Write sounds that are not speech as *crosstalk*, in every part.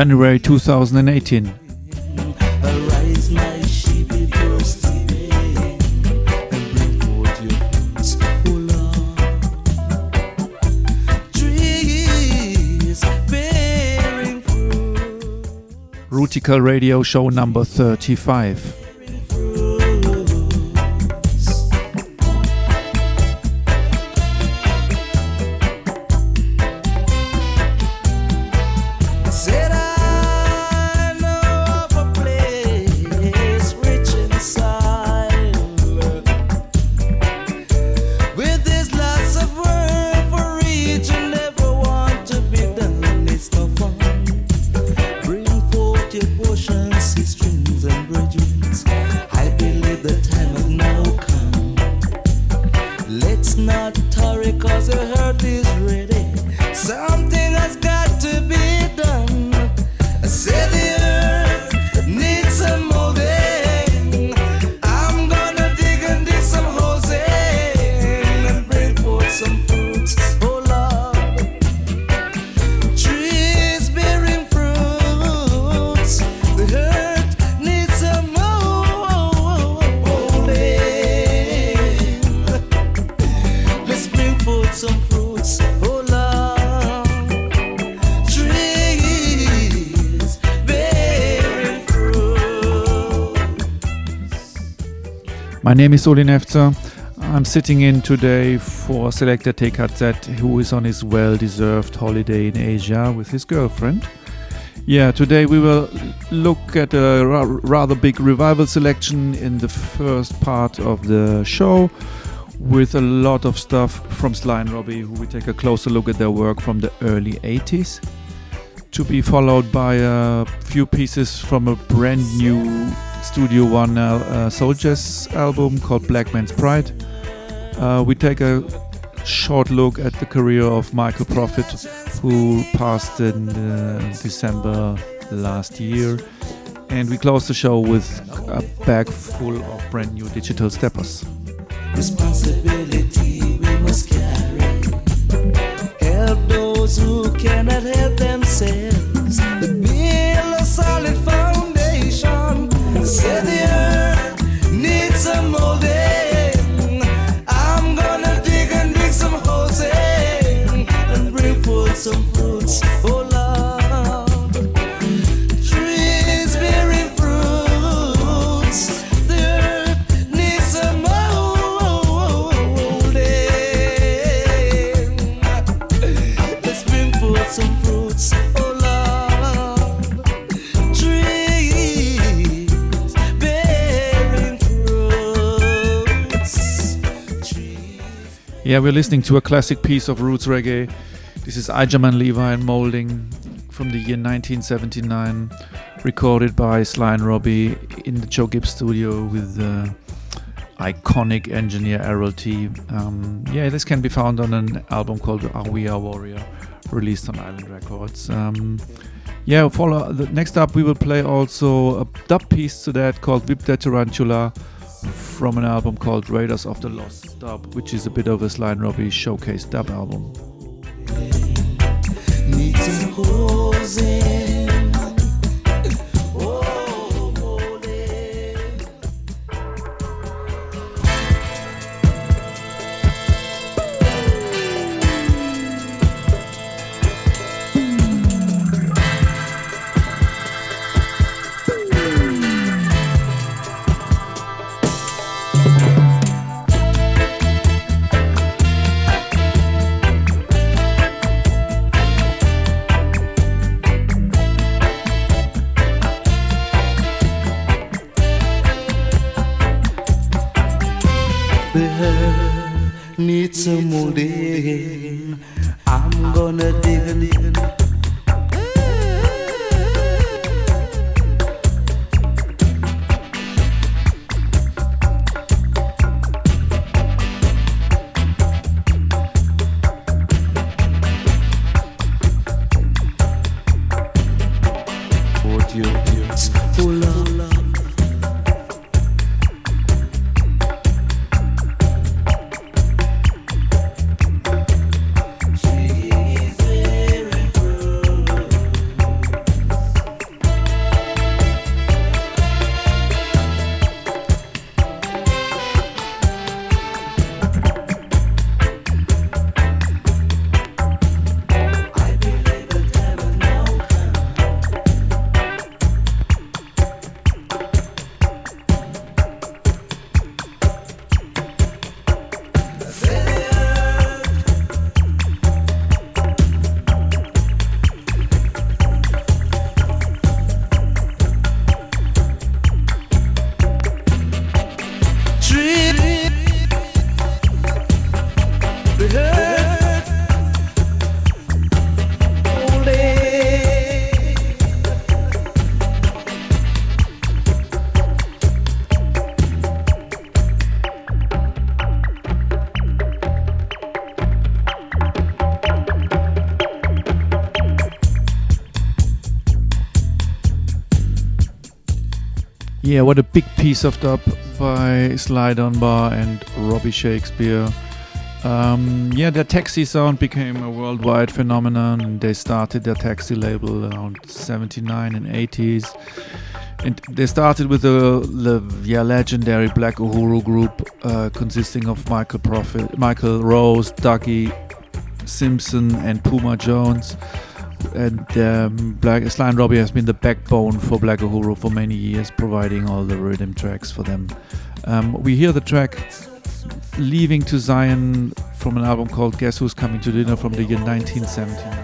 January 2018. Rootikal Radio Show number 35. Name is Nefzer. I'm sitting in today for selector TKZ, who is on his well deserved holiday in Asia with his girlfriend. Yeah, today we will look at a ra rather big revival selection in the first part of the show with a lot of stuff from Sly and Robbie, who we take a closer look at their work from the early 80s. To be followed by a few pieces from a brand new Studio One uh, Jazz album called Black Man's Pride. Uh, we take a short look at the career of Michael Prophet, who passed in uh, December last year. And we close the show with a bag full of brand new digital steppers. Yeah, we're listening to a classic piece of roots reggae. This is Ijahman Levi and Moulding from the year 1979, recorded by Sly and Robbie in the Joe Gibbs studio with the iconic engineer Errol T. Um, yeah, this can be found on an album called Are We Are Warrior, released on Island Records. Um, yeah, follow. The, next up, we will play also a dub piece to that called the Tarantula from an album called Raiders of the Lost Dub, which is a bit of a Sly and Robbie showcase dub album. Yeah, what a big piece of dub by Sly Dunbar and Robbie Shakespeare. Um, yeah, their taxi sound became a worldwide phenomenon. They started their taxi label around 79 and 80s. And they started with the, the yeah, legendary Black Uhuru group uh, consisting of Michael Prophet, Michael Rose, Duckie Simpson, and Puma Jones. And um, Black Sly and Robbie has been the backbone for Black Uhuru for many years, providing all the rhythm tracks for them. Um, we hear the track Leaving to Zion from an album called Guess Who's Coming to Dinner from the year 1979.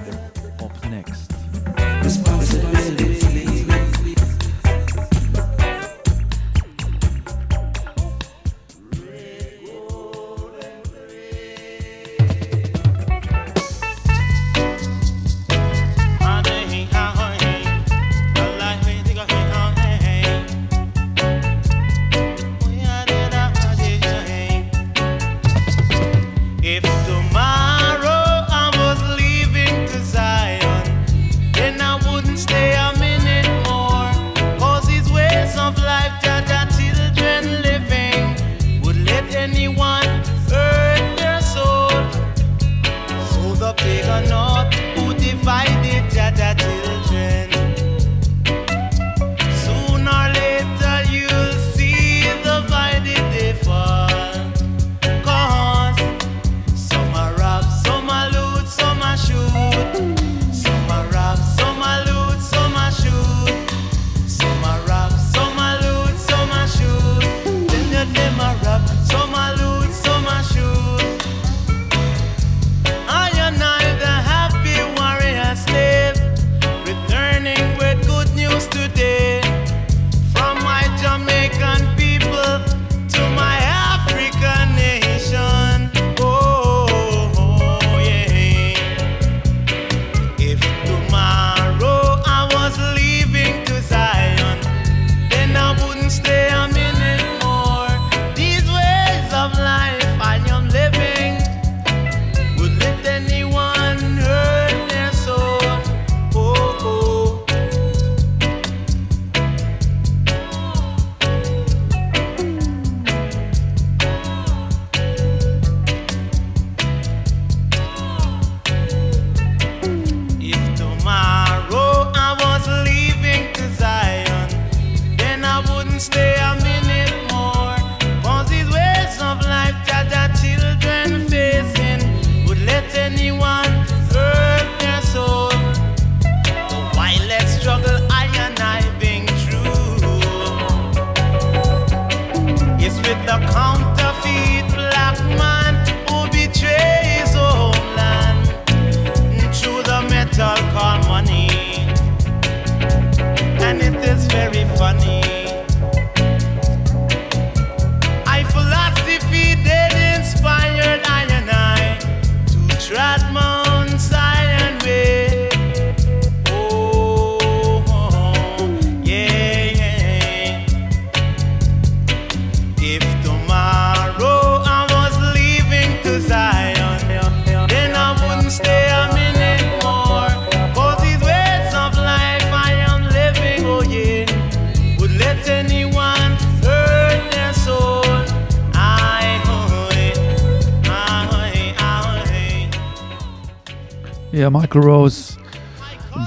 Michael Rose,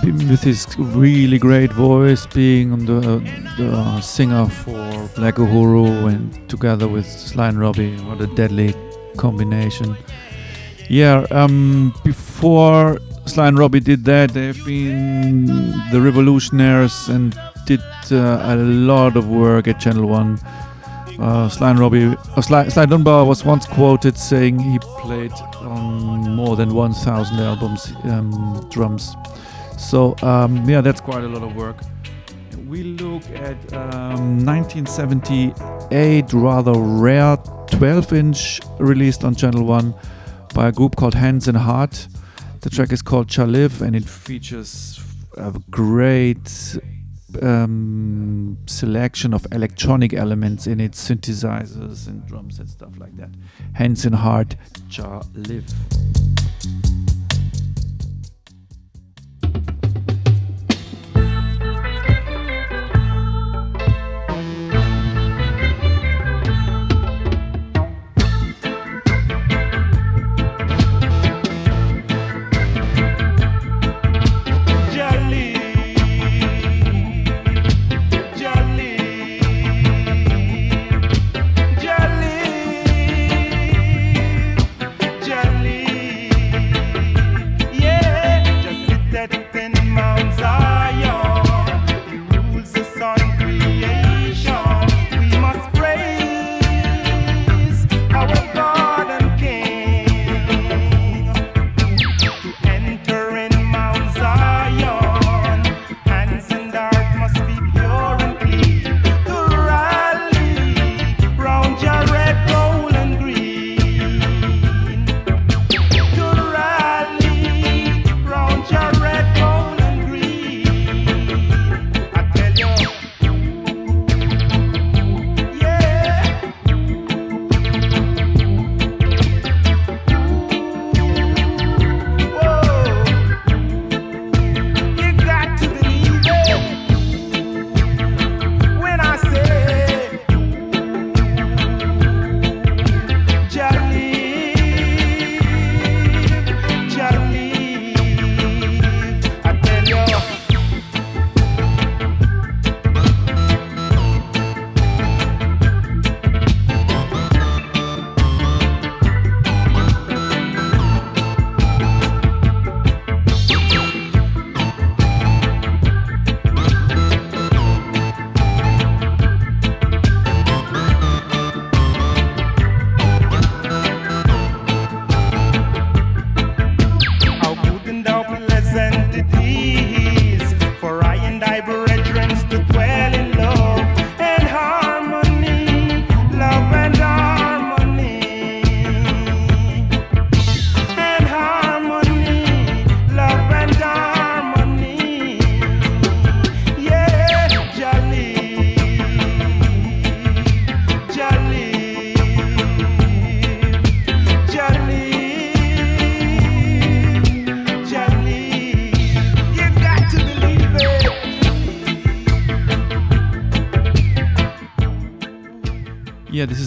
with his really great voice, being the, the singer for Black Uhuru and together with Sly and Robbie, what a deadly combination. Yeah, um, before Sly and Robbie did that, they've been the revolutionaries and did uh, a lot of work at Channel One. Uh, Sly and Robbie, uh, Sly, Sly Dunbar was once quoted saying he played on more than 1,000 albums, um, drums. So um, yeah, that's quite a lot of work. We look at um, 1978, rather rare 12-inch released on Channel One by a group called Hands and Heart. The track is called Jah Live, and it features a great um, selection of electronic elements in its synthesizers and drums and stuff like that. Hands and Heart, Jah Live. Yeah,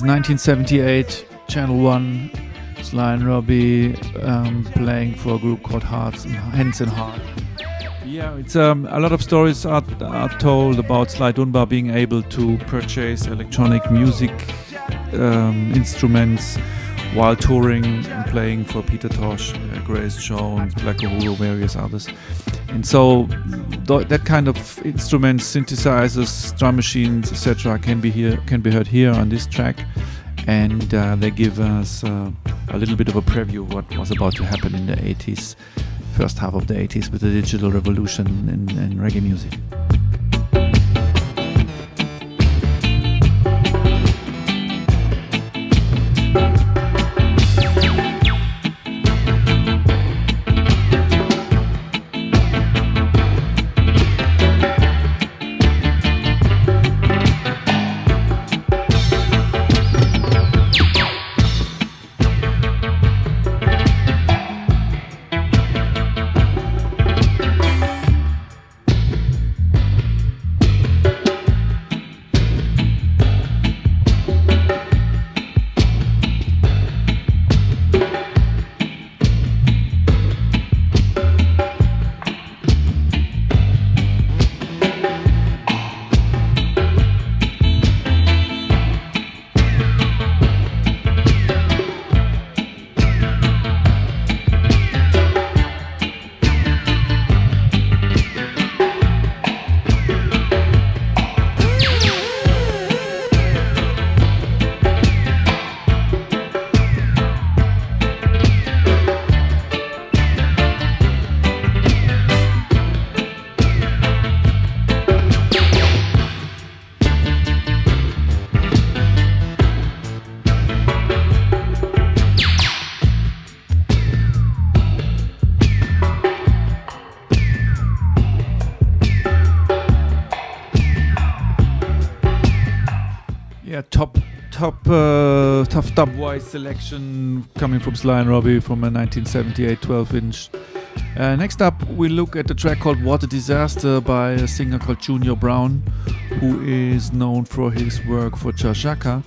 1978, Channel 1, Sly and Robbie um, playing for a group called Hearts and Hands and Heart. Yeah, it's um, a lot of stories are, are told about Sly Dunbar being able to purchase electronic music um, instruments while touring and playing for Peter Tosh, uh, Grace Jones, Black Uhuru, various others. And so th- that kind of instruments, synthesizers, drum machines, etc., can be here, can be heard here on this track, and uh, they give us uh, a little bit of a preview of what was about to happen in the 80s first half of the 80s with the digital revolution in, in reggae music. Selection coming from Sly and Robbie from a 1978 12 inch. Uh, next up, we look at a track called What a Disaster by a singer called Junior Brown, who is known for his work for Jacka.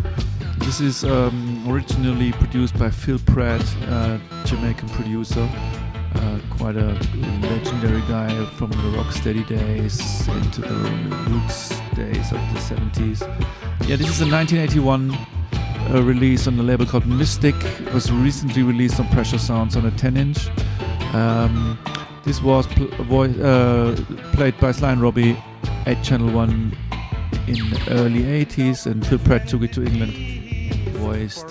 This is um, originally produced by Phil Pratt, a Jamaican producer. Uh, quite a legendary guy from the rocksteady days into the roots days of the 70s. Yeah, this is a 1981 a release on a label called Mystic. It was recently released on Pressure Sounds on a 10 inch. Um, this was pl- voice, uh, played by Sly and Robbie at Channel 1 in the early 80s, and Phil Pratt took it to England, voiced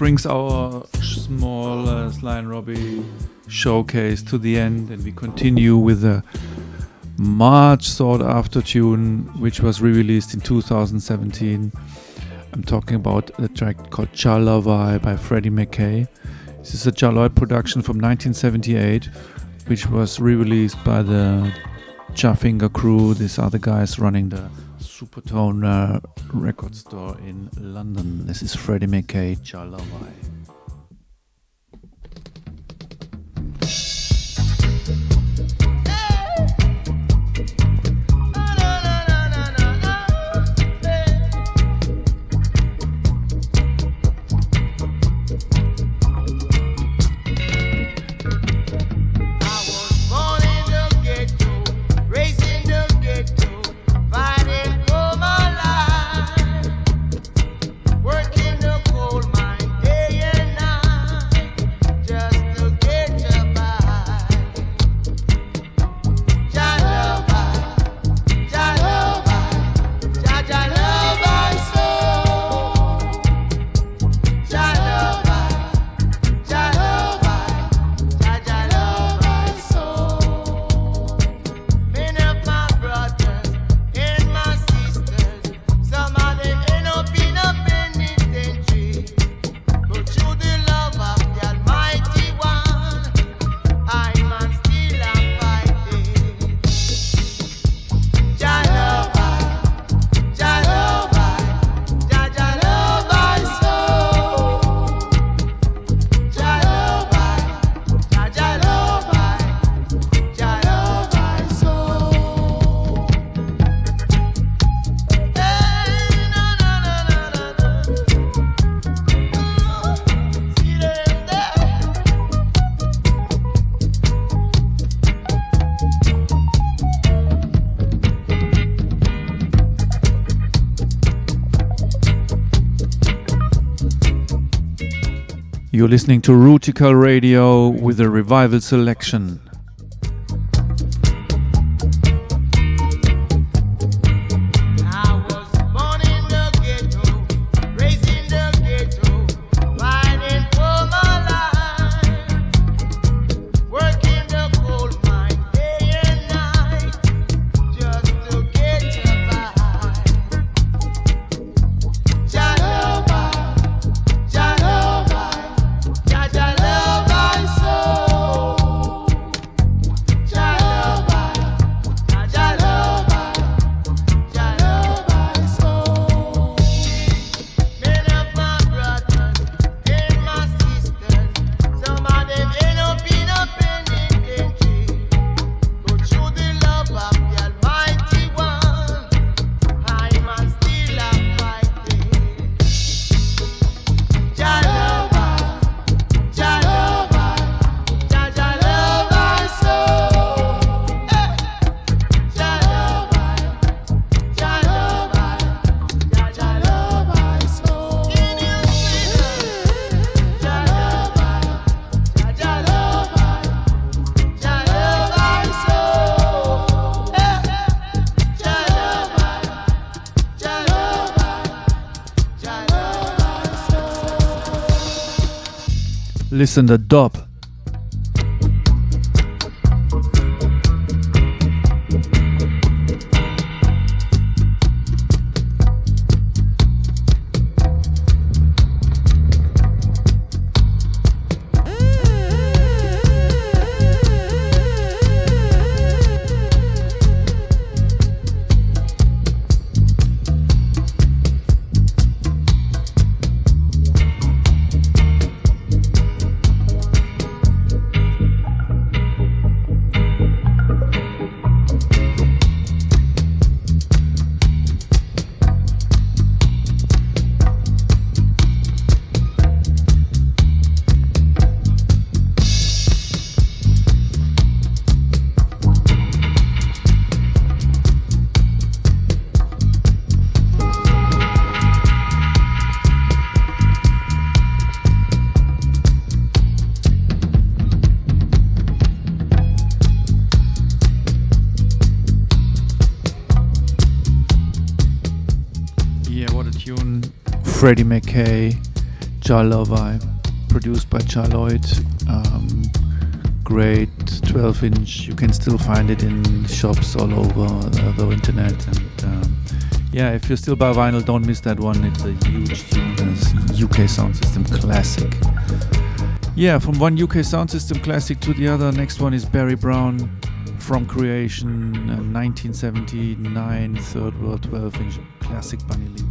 brings our small uh, Sly and Robbie showcase to the end, and we continue with a much sought after tune which was re released in 2017. I'm talking about a track called Love by Freddie McKay. This is a Jah Lloyd production from 1978, which was re released by the Jah Finger crew. These the guys running the Supertone uh, record store in London. This is Freddie McKay, Jah You're listening to Rootikal Radio with a revival selection. Listen to dub Freddie McKay, Jah Love I, produced by Jah Lloyd. Um, great 12 inch. You can still find it in shops all over the internet. And um, yeah, if you still buy vinyl, don't miss that one. It's a huge, UK sound system classic. Yeah, from one UK sound system classic to the other. Next one is Barry Brown from Creation, uh, 1979, third world 12 inch classic Bunny Lee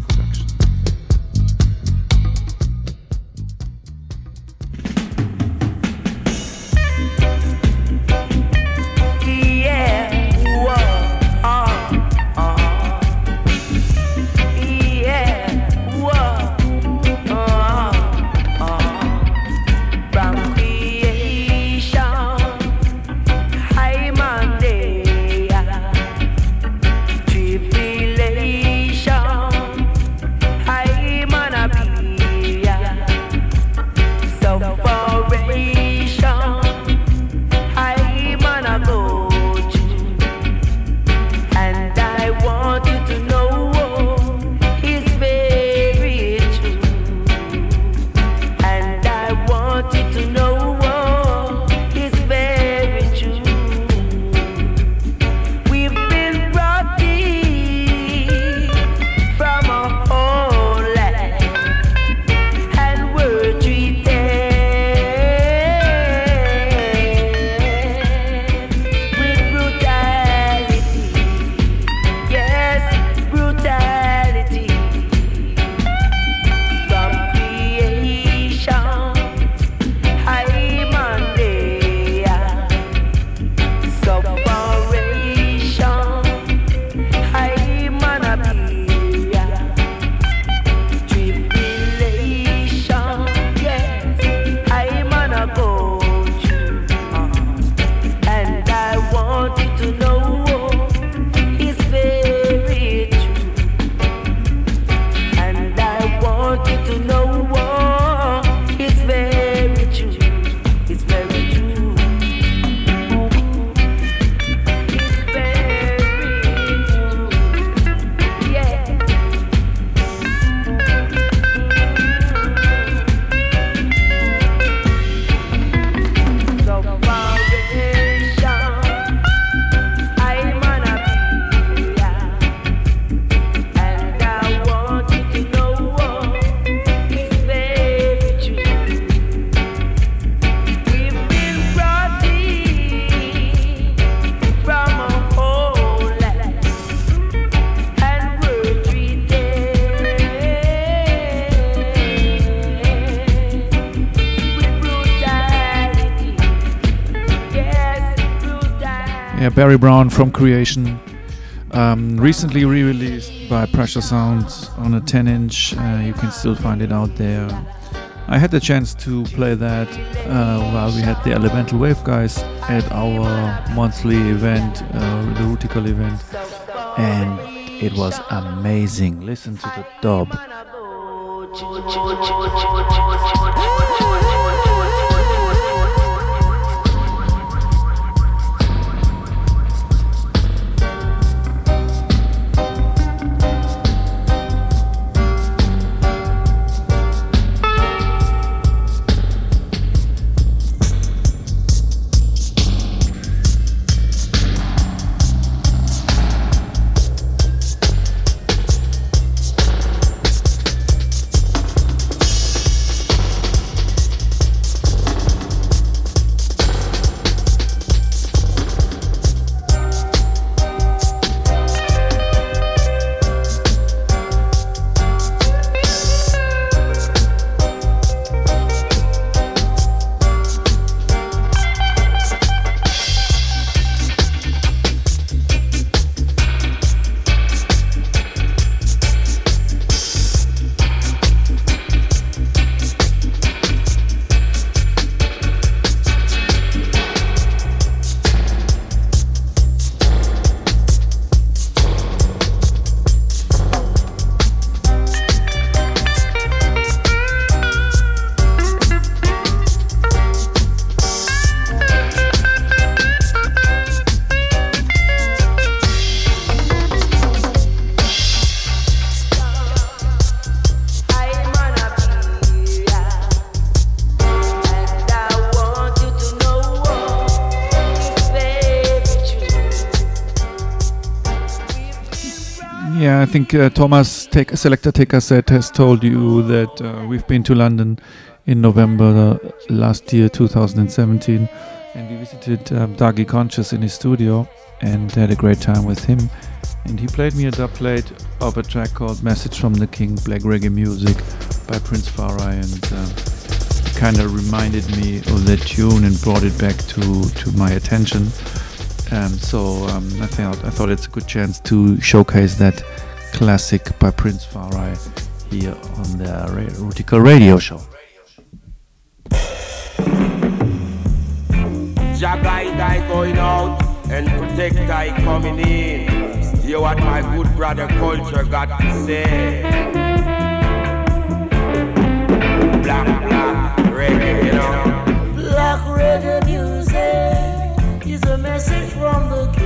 Barry Brown from Creation. Um, recently re released by Pressure Sounds on a 10 inch. Uh, you can still find it out there. I had the chance to play that uh, while we had the Elemental Wave guys at our monthly event, uh, the Rootikal event, and it was amazing. Listen to the dub. Think uh, Thomas take, Selector Cassette has told you that uh, we've been to London in November last year, 2017, and we visited um, Dougie Conscious in his studio and had a great time with him. And he played me a dub plate of a track called Message from the King, Black Reggae Music by Prince Far I, and uh, kind of reminded me of that tune and brought it back to, to my attention. Um, so um, I, thought, I thought it's a good chance to showcase that classic by Prince Far I here on the Rootikal Radio Show. Jagai going out and protect I coming in. Hear what my good brother culture got to say. Black, black reggae, you know. Black reggae music is a message from the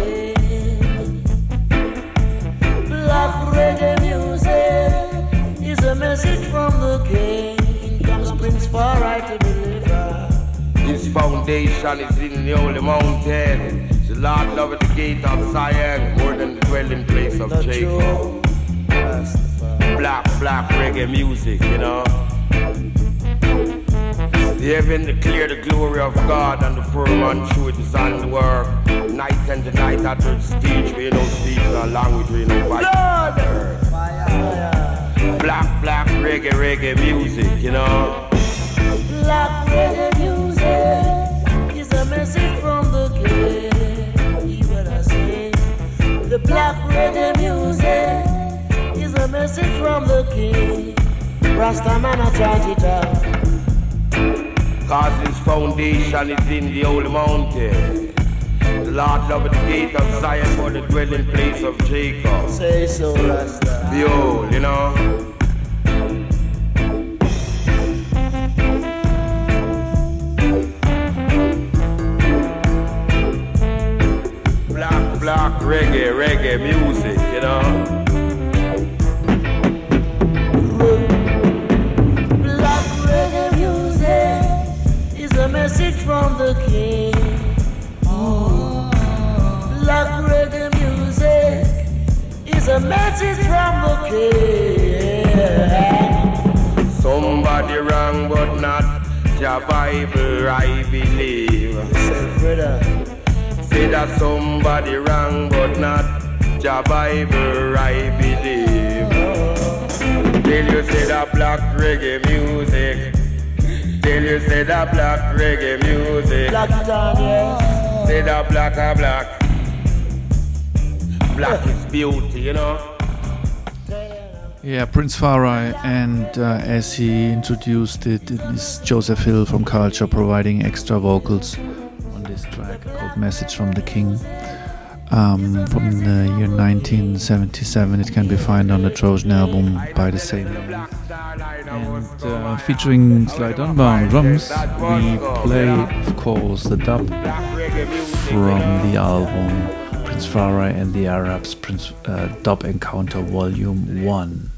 reggae music is a message from the king. Comes Prince Farai to deliver. His foundation is in the holy mountain. The Lord loveth the gate of Zion more than the dwelling place of Jacob. Black, black reggae music, you know. The heaven declare the glory of God and the firmament through it is on the work. Night and the night at the stage you don't speak a language where you don't fight. Black, black reggae, reggae music, you know. Black reggae music is a message from the king. What I say. The black reggae music is a message from the king. Rasta man, I charge it up. Cause his foundation is in the holy mountain. The Lord loveth the gate of Zion for the dwelling place of Jacob. Say so, Rasta. Behold, you know. Black, black reggae, reggae music, you know. Message from the king. Black reggae music is a message from the king. Somebody wrong but not the Bible, I believe. Say, brother, Say that somebody wrong but not the Bible, I believe. Oh. Tell you say that black reggae music. Tell you say that black reggae music. black it yes. Say that black are black. Black is beauty, you know. Yeah, Prince Far I, and uh, as he introduced it, it is Joseph Hill from Culture providing extra vocals on this track called Message from the King. Um, from the year 1977, it can be found on the Trojan album by the same name. And uh, featuring Sly Dunbar on drums, we play, of course, the dub from the album Prince Far I and the Arabs, Prince uh, Dub Encounter Volume 1.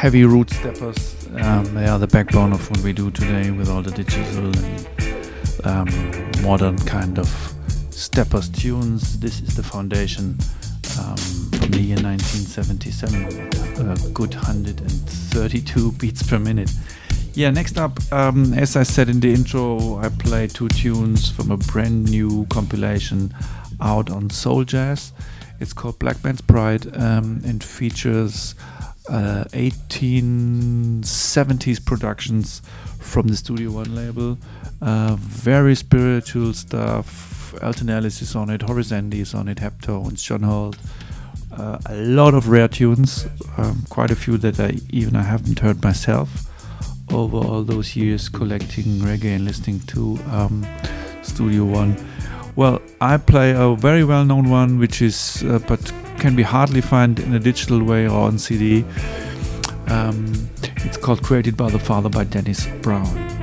Heavy root steppers, um, they are the backbone of what we do today with all the digital and um, modern kind of steppers tunes. This is the foundation um, from the year 1977, a good 132 *laughs* beats per minute. Yeah, next up, um, as I said in the intro, I play two tunes from a brand new compilation out on Soul Jazz. It's called Black Man's Pride um, and features uh, 1870s productions from the Studio One label. Uh, very spiritual stuff. Alton Ellis is on it, Horace Andy is on it, Heptones, John Holt. Uh, a lot of rare tunes, um, quite a few that I even I haven't heard myself over all those years collecting reggae and listening to um, Studio One. Well, I play a very well known one, which is uh, but can be hardly found in a digital way or on CD. Um, it's called Created by the Father by Dennis Brown.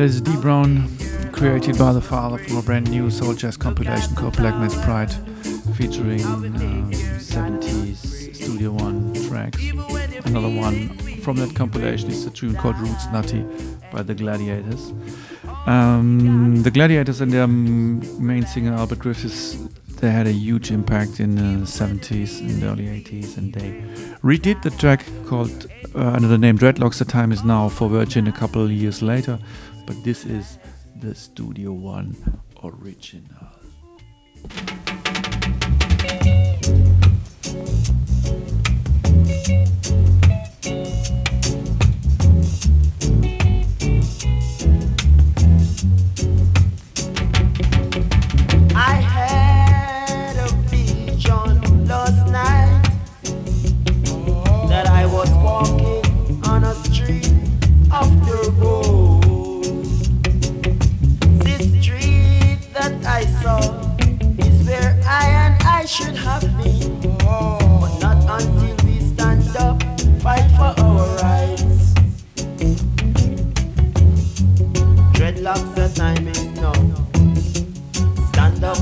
By the Father from a brand new soul jazz compilation called Black Man's Pride, featuring uh, 70s Studio One tracks. Another one from that compilation is a tune called Roots Natty by the Gladiators. Um, the Gladiators and their main singer Albert Griffiths, they had a huge impact in the 70s and early 80s, and they redid the track called uh, under the name Dreadlocks. The time is now for Virgin a couple of years later, but this is the Studio One original.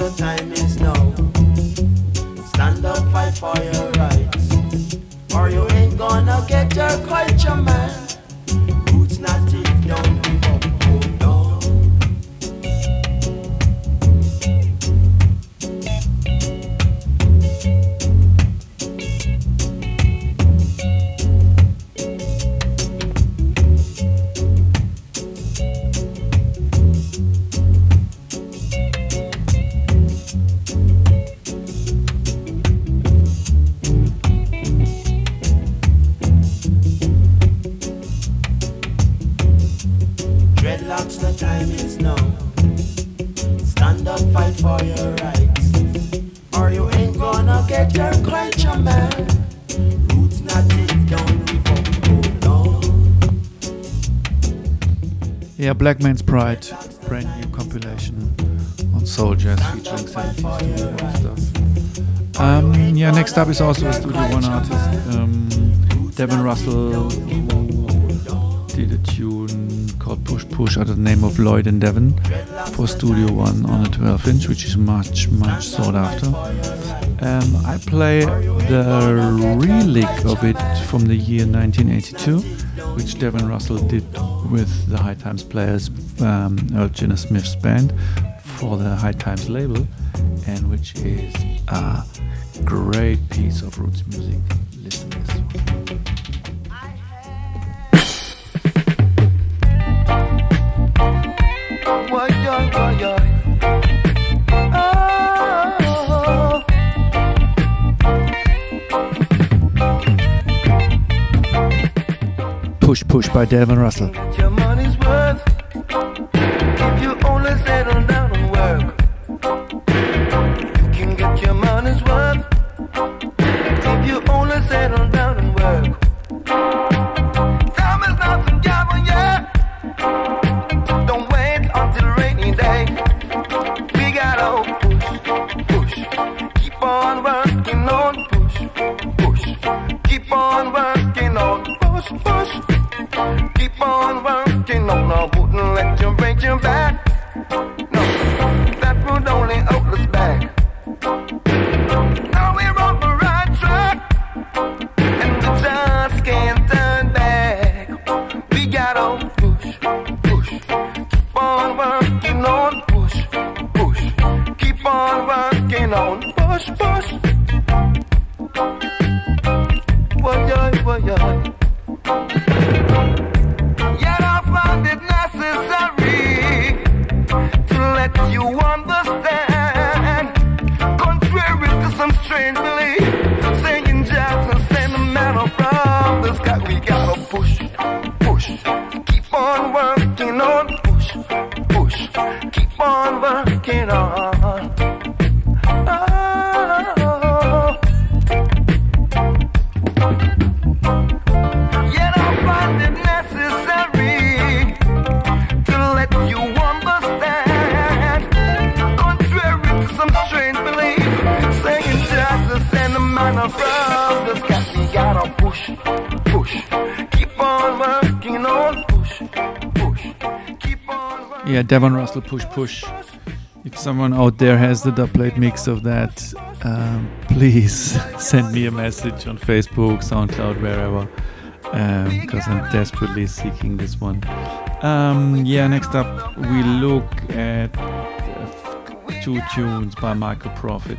the time up is also a Studio One artist, um, Devon Russell, did a tune called Push Push under the name of Lloyd and Devon for Studio One on a 12 inch, which is much, much sought after. Um, I play the relic of it from the year 1982, which Devon Russell did with the High Times Players, um, Earl Smith's band, for the High Times label, and which is a great piece of roots music. Listen to this. Push Push by Devon Russell. Work. Devon Russell Push Push. If someone out there has the dubplate mix of that, um, please *laughs* send me a message on Facebook, SoundCloud, wherever, because I'm desperately seeking this one. Um, yeah, next up we look at uh, two tunes by Michael Prophet,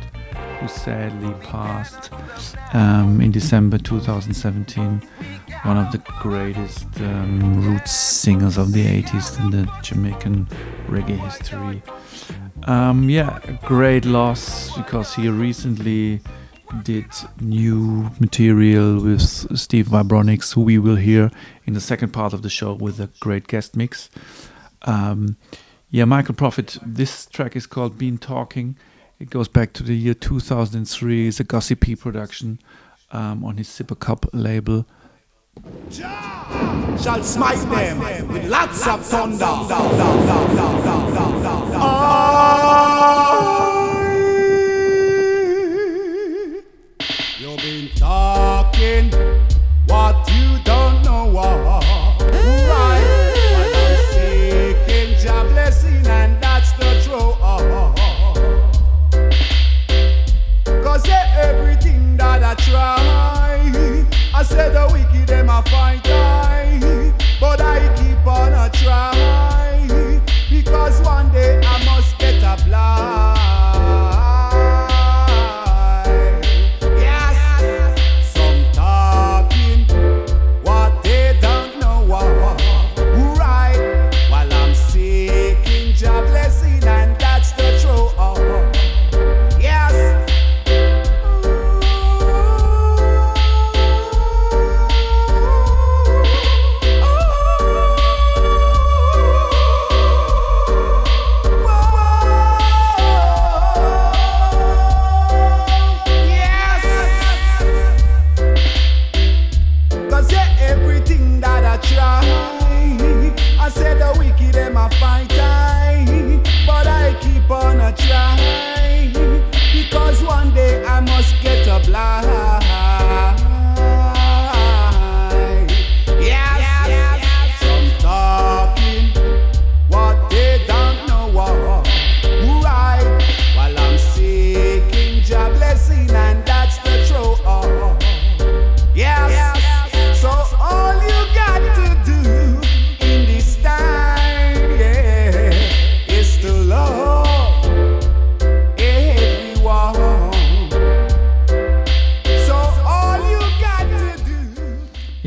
who sadly passed um, in December 2017. One of the greatest um, roots singers of the 80s in the Jamaican reggae history. Um, yeah, great loss because he recently did new material with Steve Vibronics, who we will hear in the second part of the show with a great guest mix. Um, yeah, Michael Prophet, this track is called Been Talking. It goes back to the year 2003. It's a Gussie P production um, on his Sip a Cup label. Shall smite them with lots of thunder. You've been talking what you don't know what. Try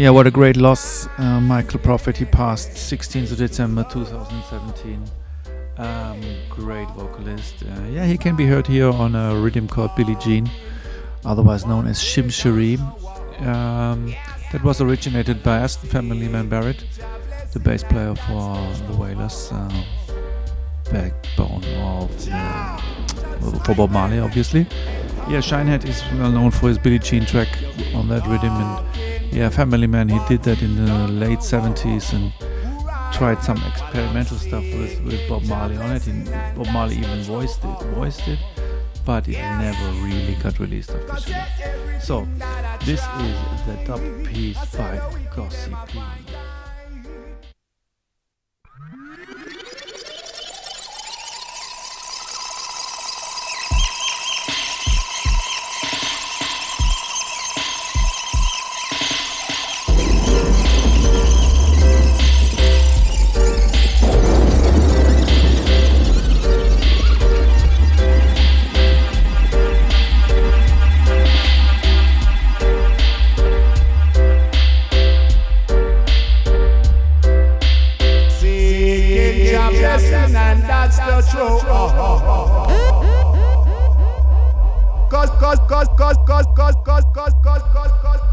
Yeah, what a great loss, uh, Michael Prophet. He passed 16th of December 2017. Um, great vocalist. Uh, yeah, he can be heard here on a rhythm called Billie Jean, otherwise known as Shim Shiri. Um, that was originated by Aston family man Barrett, the bass player for the Wailers, uh, backbone of uh, for Bob Marley, obviously. Yeah, Shinehead is well known for his Billie Jean track on that rhythm and yeah, Family Man, he did that in the late 70s and tried some experimental stuff with, with Bob Marley on it. And Bob Marley even voiced it, voiced it, but it never really got released officially. So, this is the top piece by Gussie P. outro. Oh, oh, cause, cause, cause, cause, cause, cause, cause, cause, cause, cause.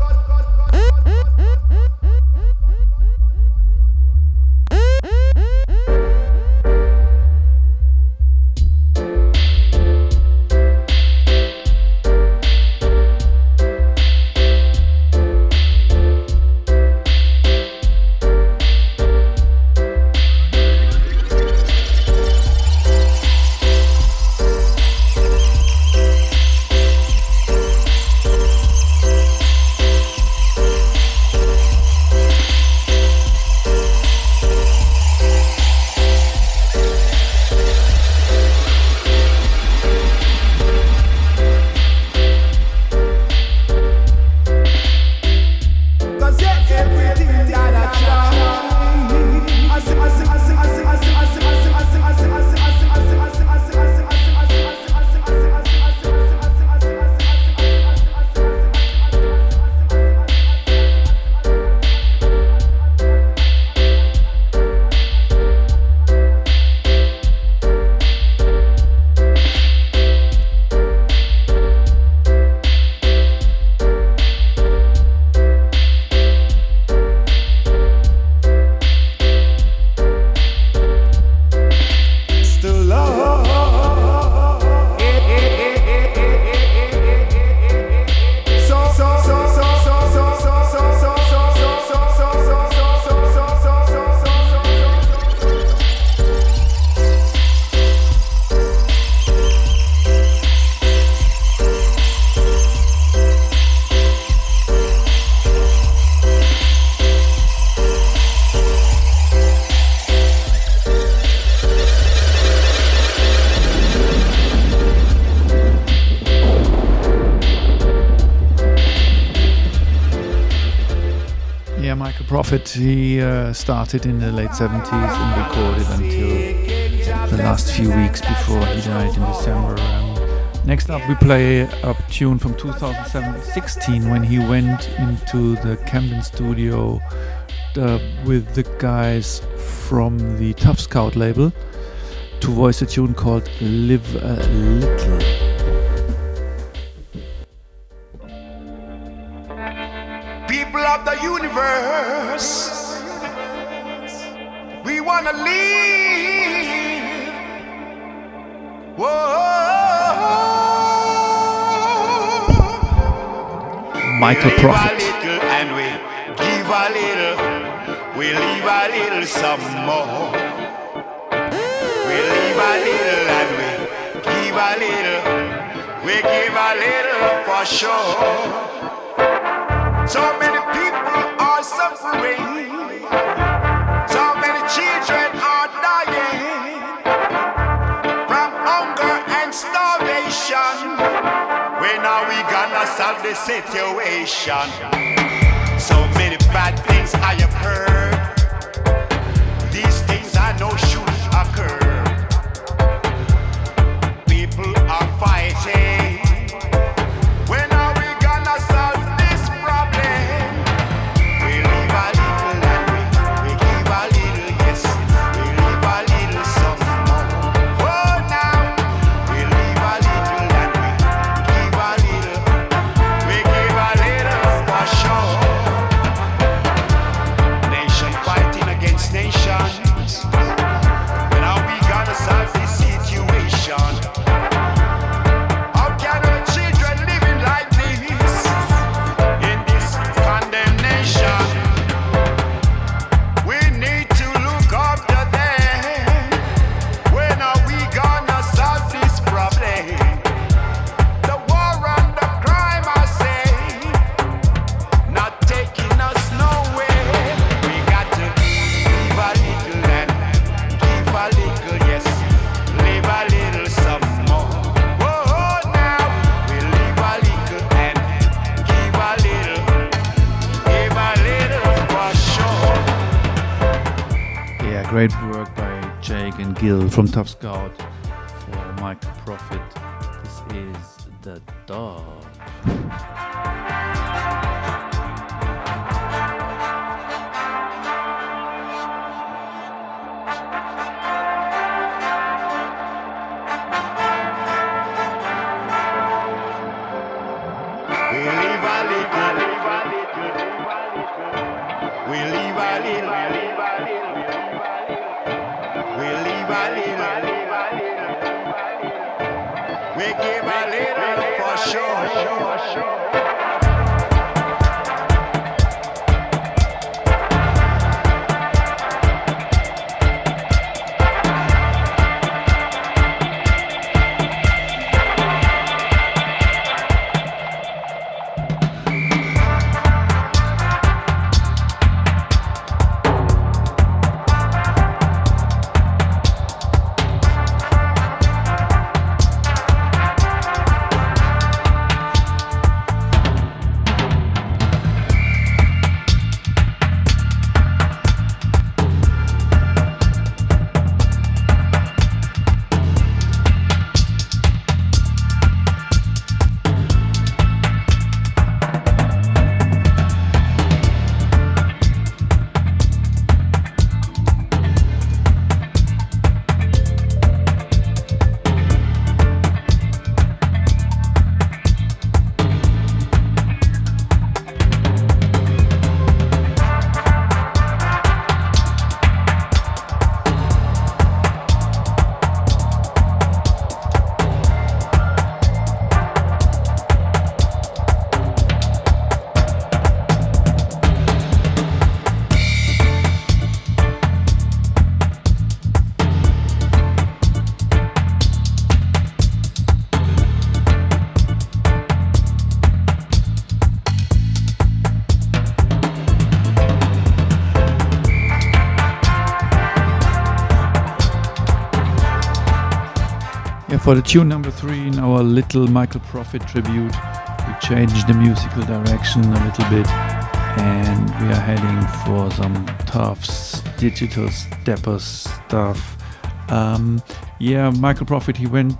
He uh, started in the late 70s and recorded until the last few weeks before he died in December. Um, next up, we play a tune from 2016 when he went into the Camden studio uh, with the guys from the Tuff Scout label to voice a tune called Live a Little. For sure. So many people are suffering. When are we gonna solve the situation? So many bad things I have heard. These things I know should occur. Jake and Gil from Tuff Scout for Mike Prophet. This is The Dog. Give a little for sure. For the tune number three in our little Michael Prophet tribute, we changed the musical direction a little bit and we are heading for some tough digital stepper stuff. Um, yeah, Michael Prophet, he went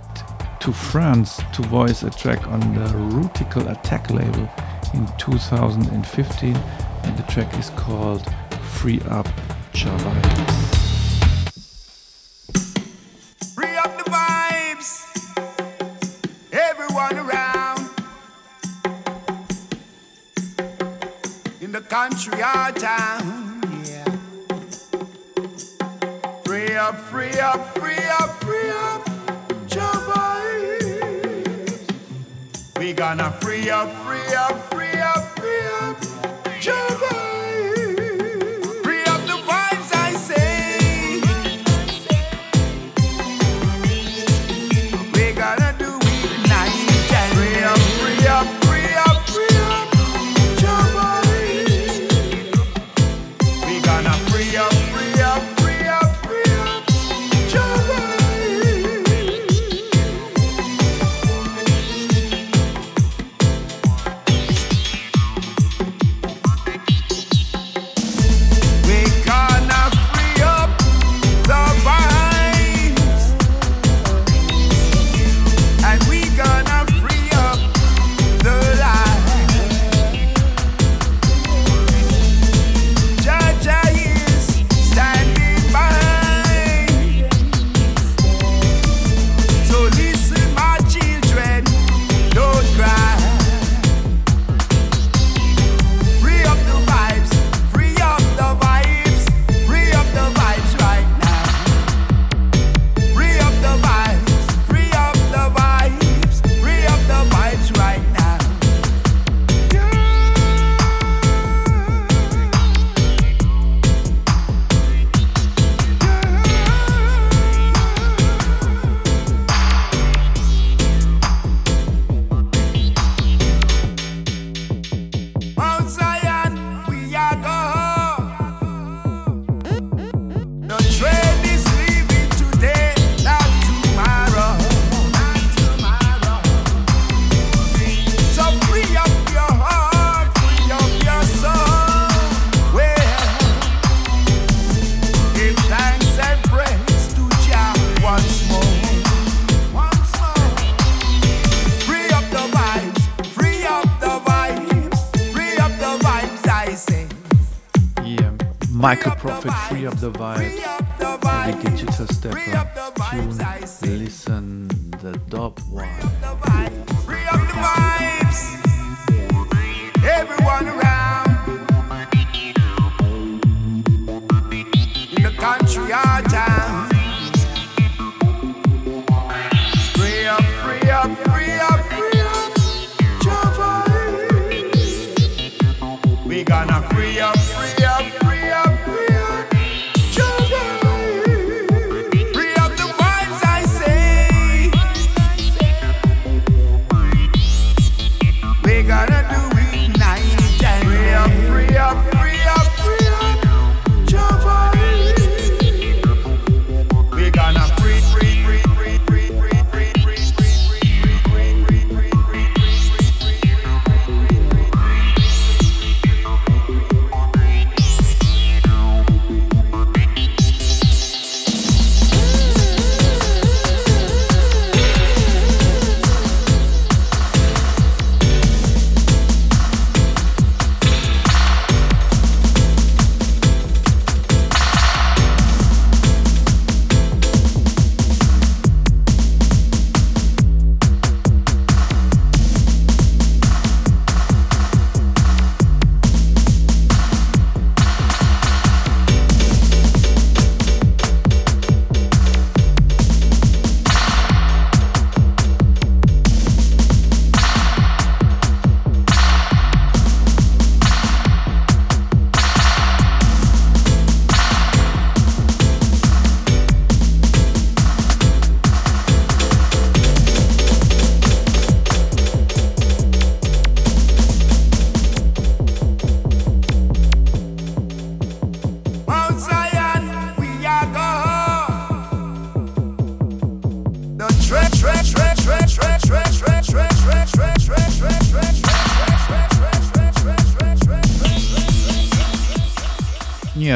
to France to voice a track on the Rutical Attack label in 2015 and the track is called Free Up Java. Or town. Yeah. Free up, free up, free up, free up. Your vibes. We gonna free up,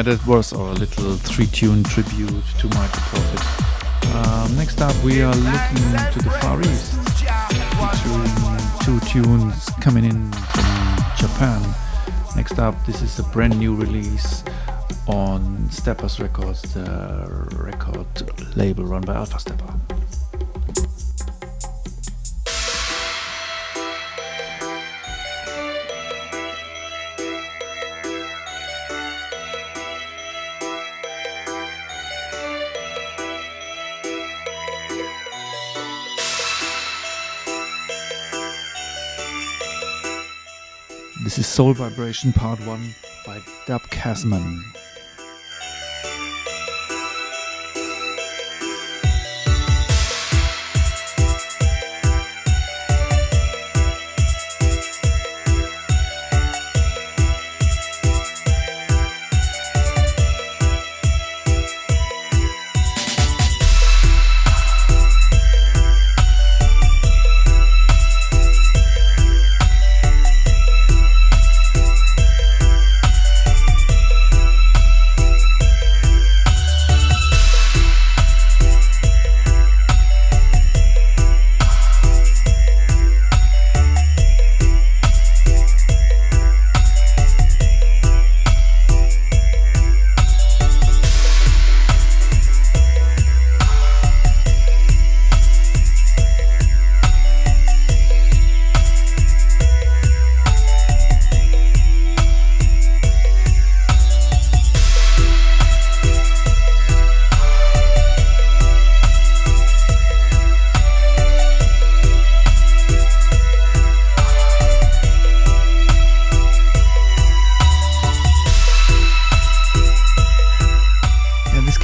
that was our little three-tune tribute to Michael Prophet. Um, next up, we are looking to the Far East, featuring two tunes coming in from Japan. Next up, this is a brand new release on Steppers Records, the record label run by Alpha Stepper. Soul Vibration Part 1 by Dub Kazman.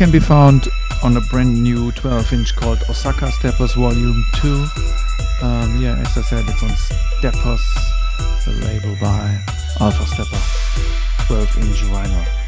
Can be found on a brand new 12 inch called Osaka Steppers Volume 2. Um, yeah, as I said, it's on Steppers, the label by Alpha Stepper, 12 inch vinyl.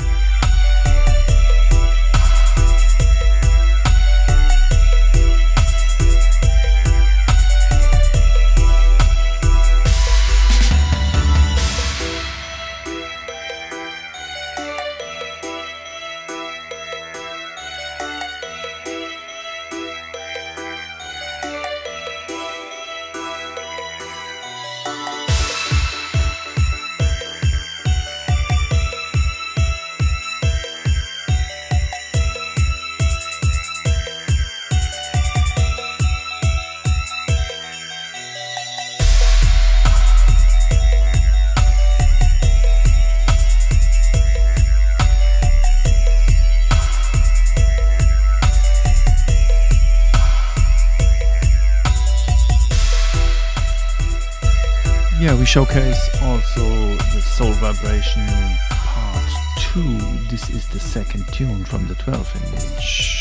Showcase also the Soul Vibration Part 2. This is the second tune from the 12 inch.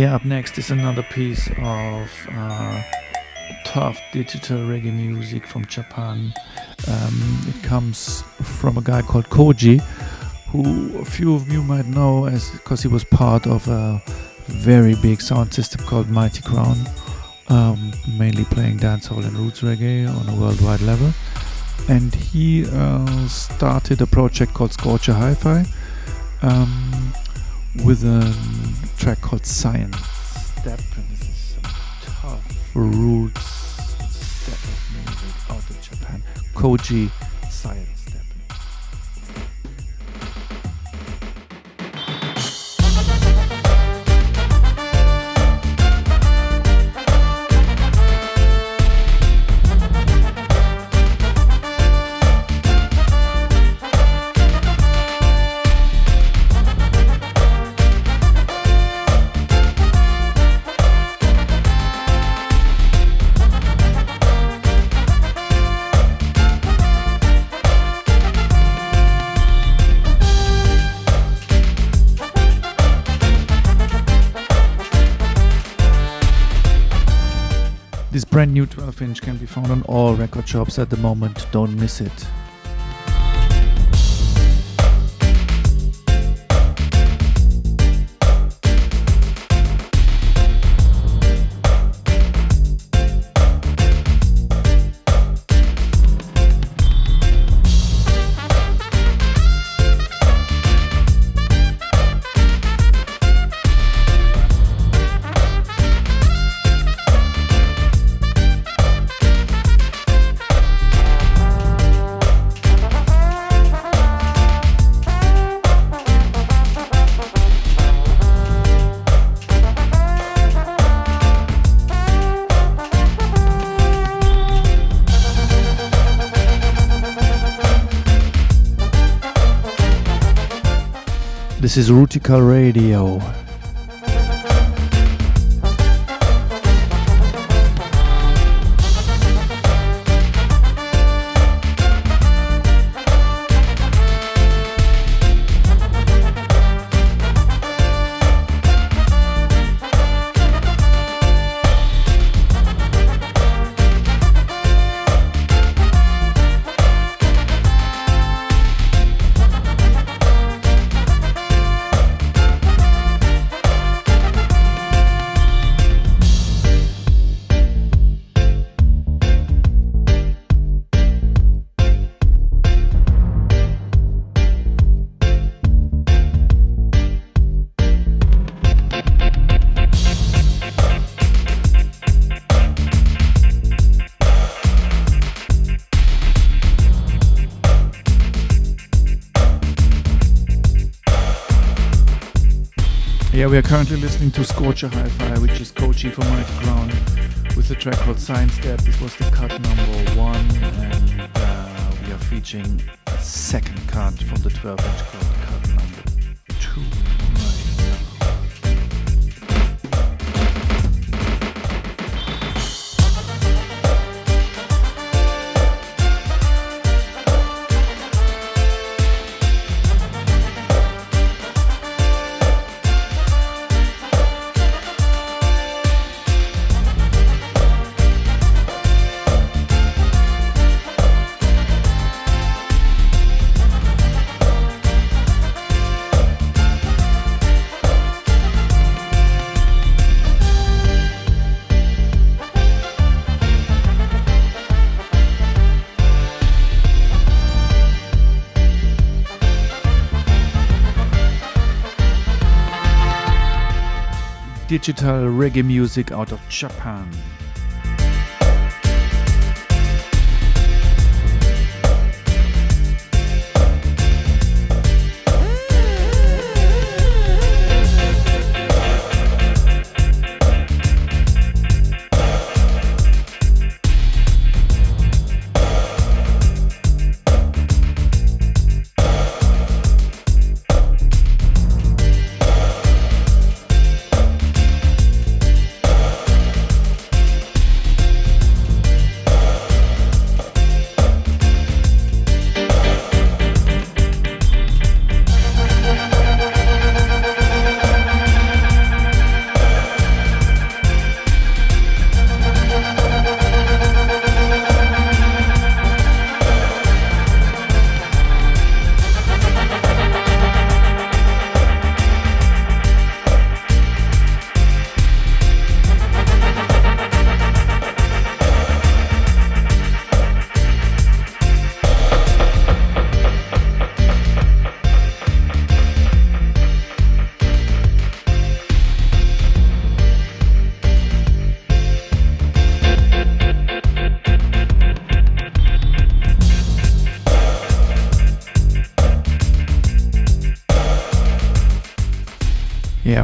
Yeah, up next is another piece of uh, tough digital reggae music from Japan. Um, it comes from a guy called Koji, who a few of you might know as because he was part of a very big sound system called Mighty Crown, um, mainly playing dancehall and roots reggae on a worldwide level. And he uh, started a project called Scorcher Hi-Fi. Um, with a track called Zion Step, and this is some tough roots step of music out of Japan. Koji brand new 12 inch can be found on all record shops at the moment. Don't miss it. This is Rootikal Radio. Yeah, we are currently listening to Scorcher Hi-Fi, which is Koji from Mighty Crown, with the track called Zion Step. This was the cut number one, and uh, we are featuring a second cut from the 12-inch called digital reggae music out of Japan.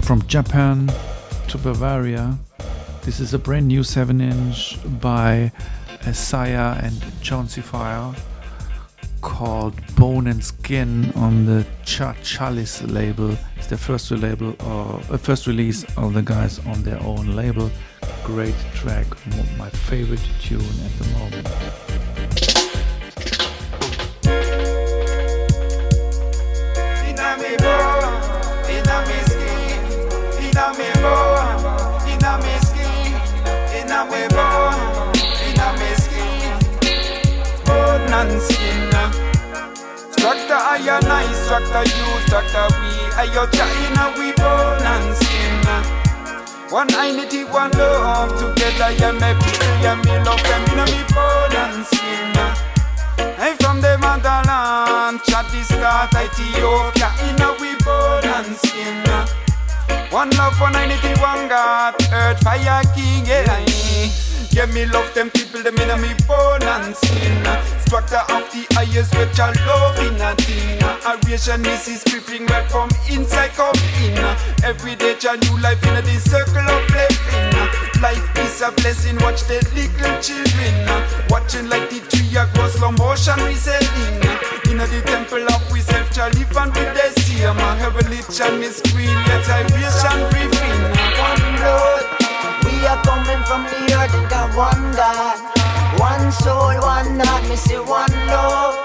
From Japan to Bavaria. This is a brand new 7 inch by Isayah and Jone C Fyah called Bone and Skin on the Cha Chalice label. It's their first label or uh, first release of the guys on their own label. Great track, my favorite tune at the moment. Structure you, structure we. I your inna we born and skin. Uh. One unity, one love together. Yeah, me people, yeah, me love them inna me bone and skin. Uh. Hey, from the motherland, start Ethiopia inna we bone and skin. Uh. One love, one unity, one God. Earth, fire, king, yeah. Yeah, me love them people, them in me bone and skin. Structure of the highest, which I love in a thing. A rationist is creeping right from inside, come in. Every day, a new life in the circle of living. Life is a blessing, watch the little children. Watching like the tree, a grow slow motion, resetting. In the temple of we self, live and with the same. Revelation is green, let vibration breathe in. One blood. We are coming from the earth and got one God, one soul, one heart. Me say one love.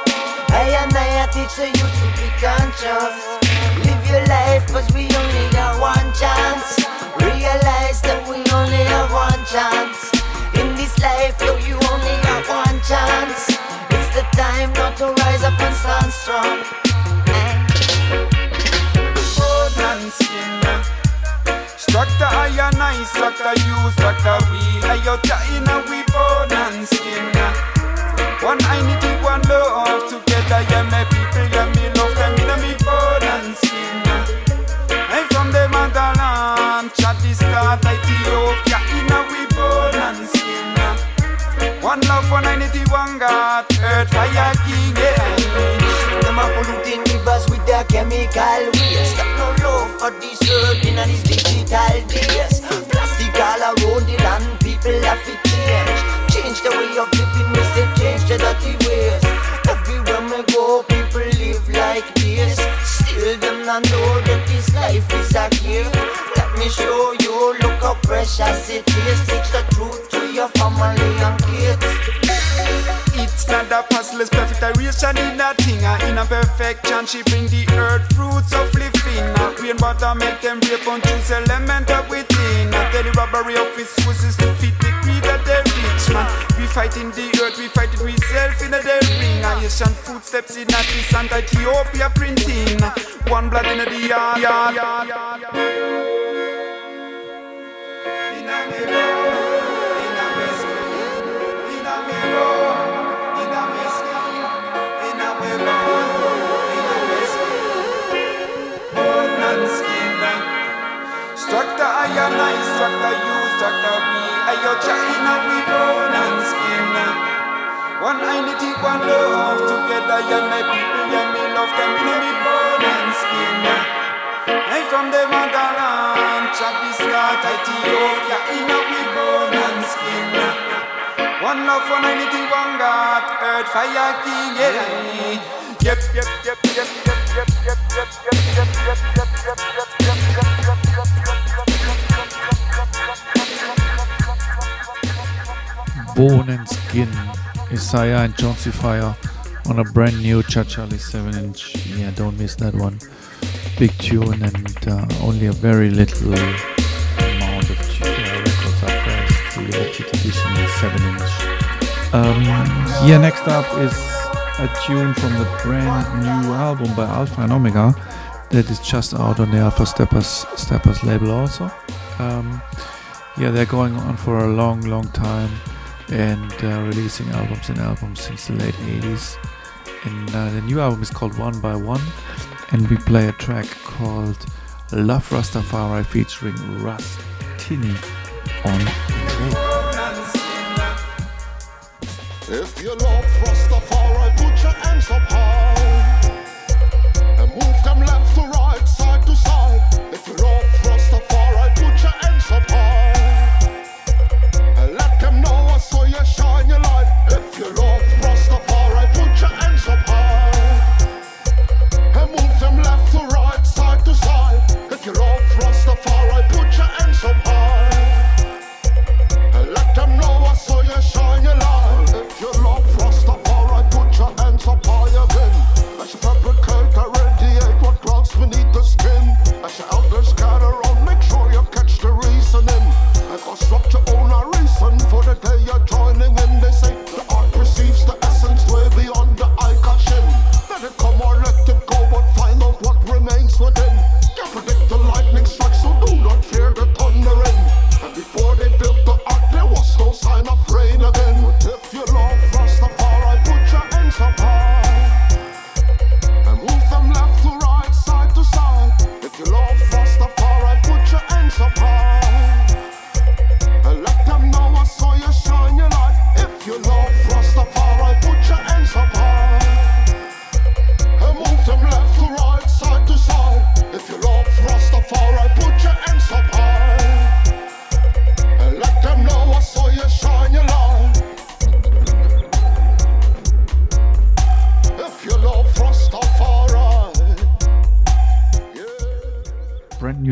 I and I, I teach youth to be conscious. Live your life, cause we only got one chance. Realize that we only have one chance. In this life, yo, you only got one chance. It's the time not to rise up and stand strong. Oh, dancing. Structure I and I, structure you, structure we. I your China, we born and skin. One unity, one love together. Yeah, my people, yeah, me love them in me born and skin. I'm from the motherland, Chatti start Ethiopia. In a we born and skin. One love, one unity, one God. Earth, fire, king, yeah. Them a polluting rivers with their chemical waste. Conquer this earth in these digital days. Plastic all around the land, people have to change. Change the way of living, we say change the dirty ways. Everywhere we go, people live like this. Still them not know that this life is a gift. Let me show you, look how precious it is. Teach the truth to your family and. It's not a puzzle, it's perfect iteration in a thing. uh, In a perfection, she bring the earth fruits of living. uh, Rain water make them break on choose element of within. uh, Tell the robbery of his sources to fit the greed of the rich man. We fighting the earth, we fight it we self in a the ring. uh, Asian footsteps in a and Ethiopia printing. uh, One blood in the yard. yard, yard. In a road, in a skin, in a me Iron, I struck the you, struck the me. Ayo China, we bone and skin. One unity, one love together, yeah, my people, yeah, me love them, you me bone and skin. I'm from the motherland, Chad the start, Ethiopia, in a we bone and skin. One love, one unity, one God, earth, fire, king, yeah. Yep, yep, yep, yep, yep, yep, yep, yep, yep, yep, yep, yep, yep, yep, yep, yep, Bone and Skin, Isayah and Jone C Fyah on a brand new Jah Chalice 7 inch. Yeah, don't miss that one. Big tune and uh, only a very little amount of uh, records are pressed. The limited edition 7 inch. Um, yeah, next up is a tune from the brand new album by Alpha and Omega that is just out on the Alpha Steppers Steppers label also. Um, yeah, they're going on for a long, long time and uh, releasing albums and albums since the late 80s. And uh, the new album is called One by One, and we play a track called Love Rastafari featuring Ras Tinny on. If you love Rastafari, put your hands up high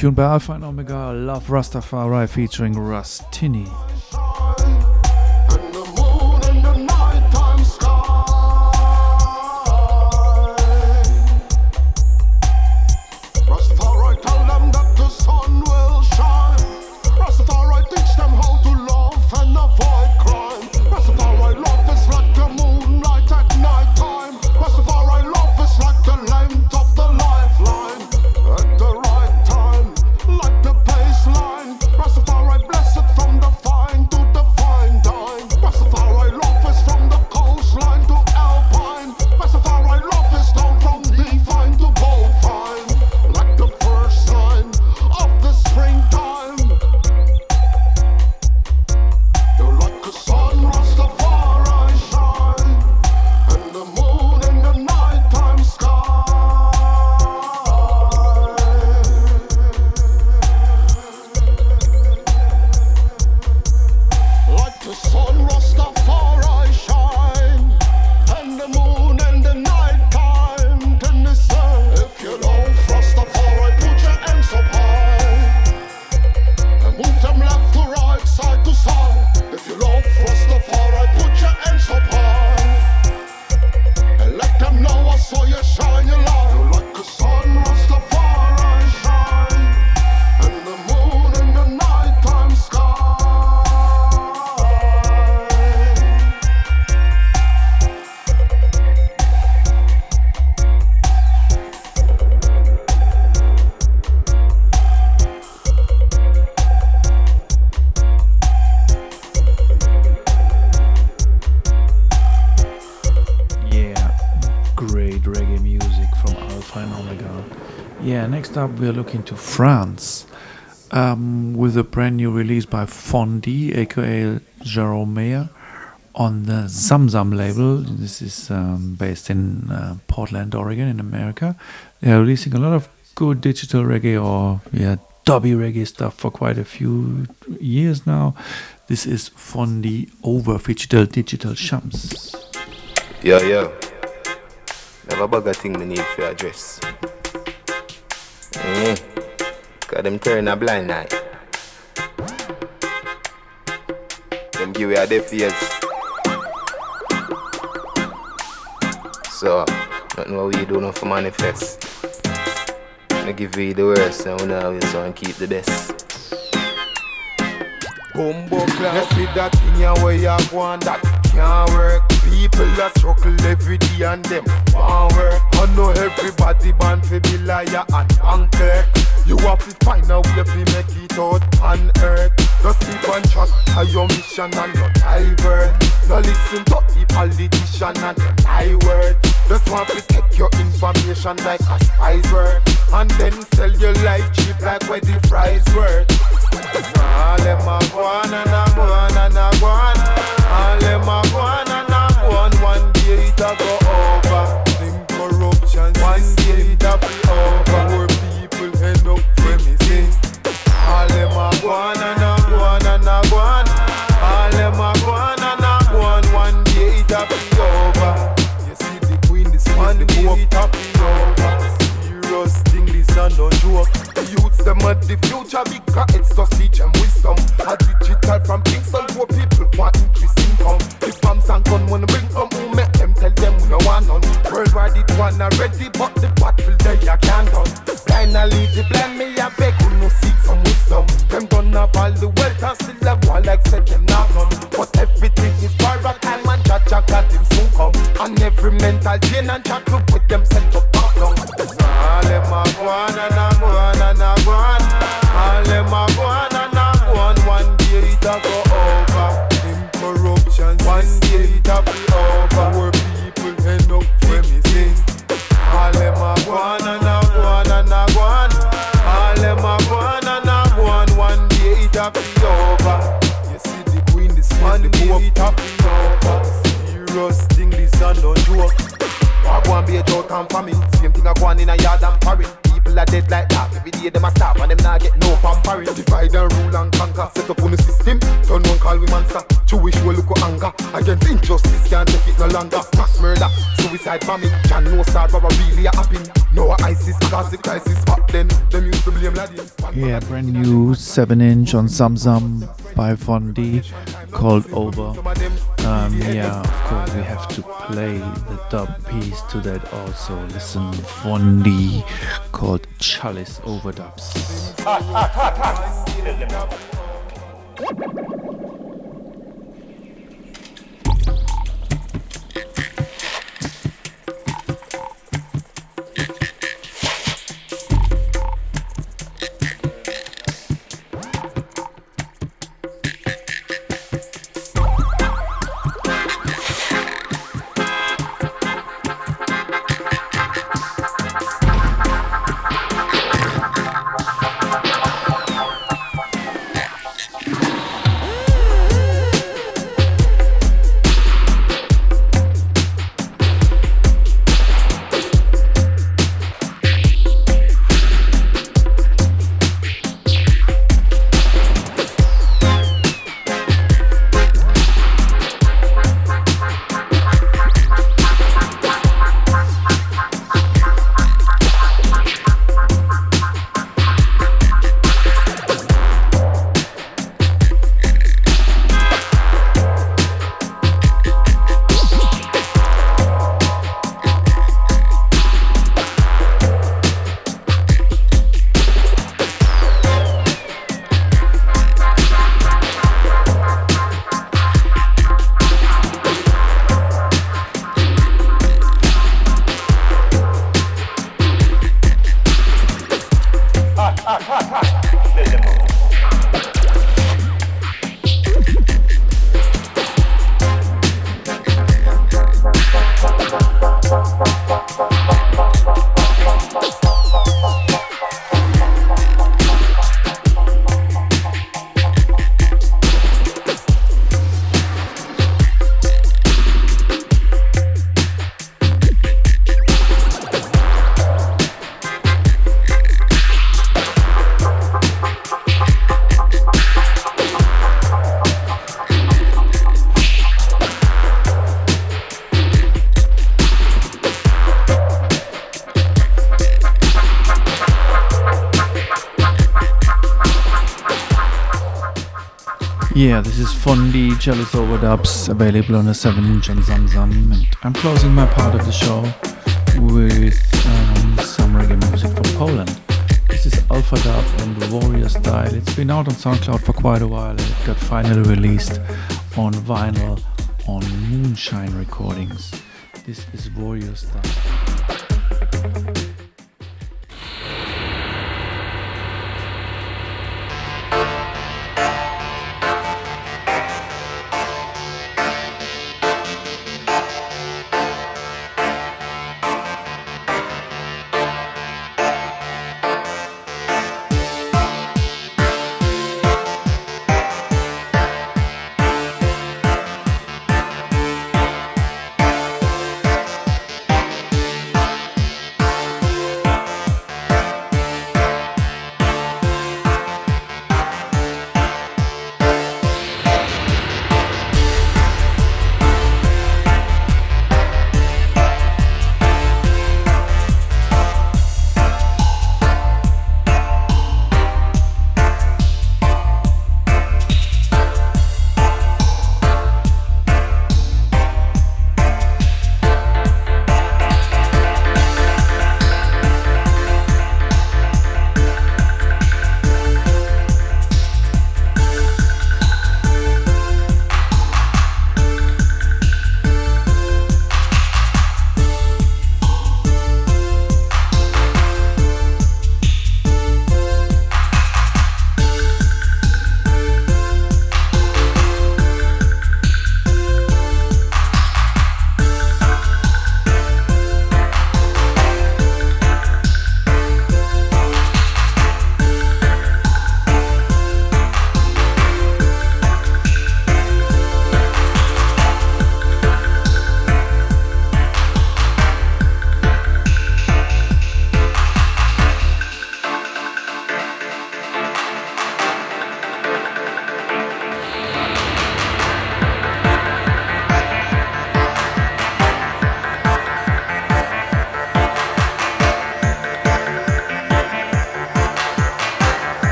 tune by Alpha and Omega, Love Rastafari featuring Ras up, we are looking to France um, with a brand new release by Von D, aka Jerome Mayer, on the Zamzam label. This is um, based in uh, Portland, Oregon, in America. They are releasing a lot of good digital reggae or yeah, dubby reggae stuff for quite a few years now. This is Von D over Digital Digital Shams. Yo, yo. Never bugger thing me need for address. Eh. Cause them turn a blind eye. Them give you a deaf ears. So, nothing what we do not for manifest. I give you the worst and we always want to keep the best. Bumbo class. See that thing ya where you want that can't work. People that struggle every day and them want work. I know everybody born for be liar and bank clerk. You have to find a way to make it out on earth. Just keep on track of your mission and your divert. Now listen to the politician and your lie word. Just want to take your information like a spice word. And then sell your life cheap like where the fries worth. All them a go on and a go on and a go on. All them a go on and a go on. One day it a go over. Them corruption one day it a be over. Poor people end up premises. All them a go on and a go on and a go on. All them a go on and a go on. One day it a be over. You see the queen, the one day it a be over. Serious thing, this a no joke. The at the future because it's just teach them wisdom. A digital from Kingston, poor people want increase income. The bombs and gun wanna bring come who make them tell them we no want none. Worldwide it one already, but the battle they a can't done. Finally the blind, me I beg who no seek some wisdom. Them have all the wealth and still a go like said them 7 inch on Zamzam by Von D called Over. Um, yeah, of course, we have to play the dub piece to that also. Listen, Von D called Chalice Overdubs. Chalice Overdubs, available on the 7 inch on Zamzam. And I'm closing my part of the show with um, some reggae music from Poland. This is Alpha Dub and the Warrior Style. It's been out on SoundCloud for quite a while and it got finally released on vinyl on Moonshine Recordings. This is Warrior Style.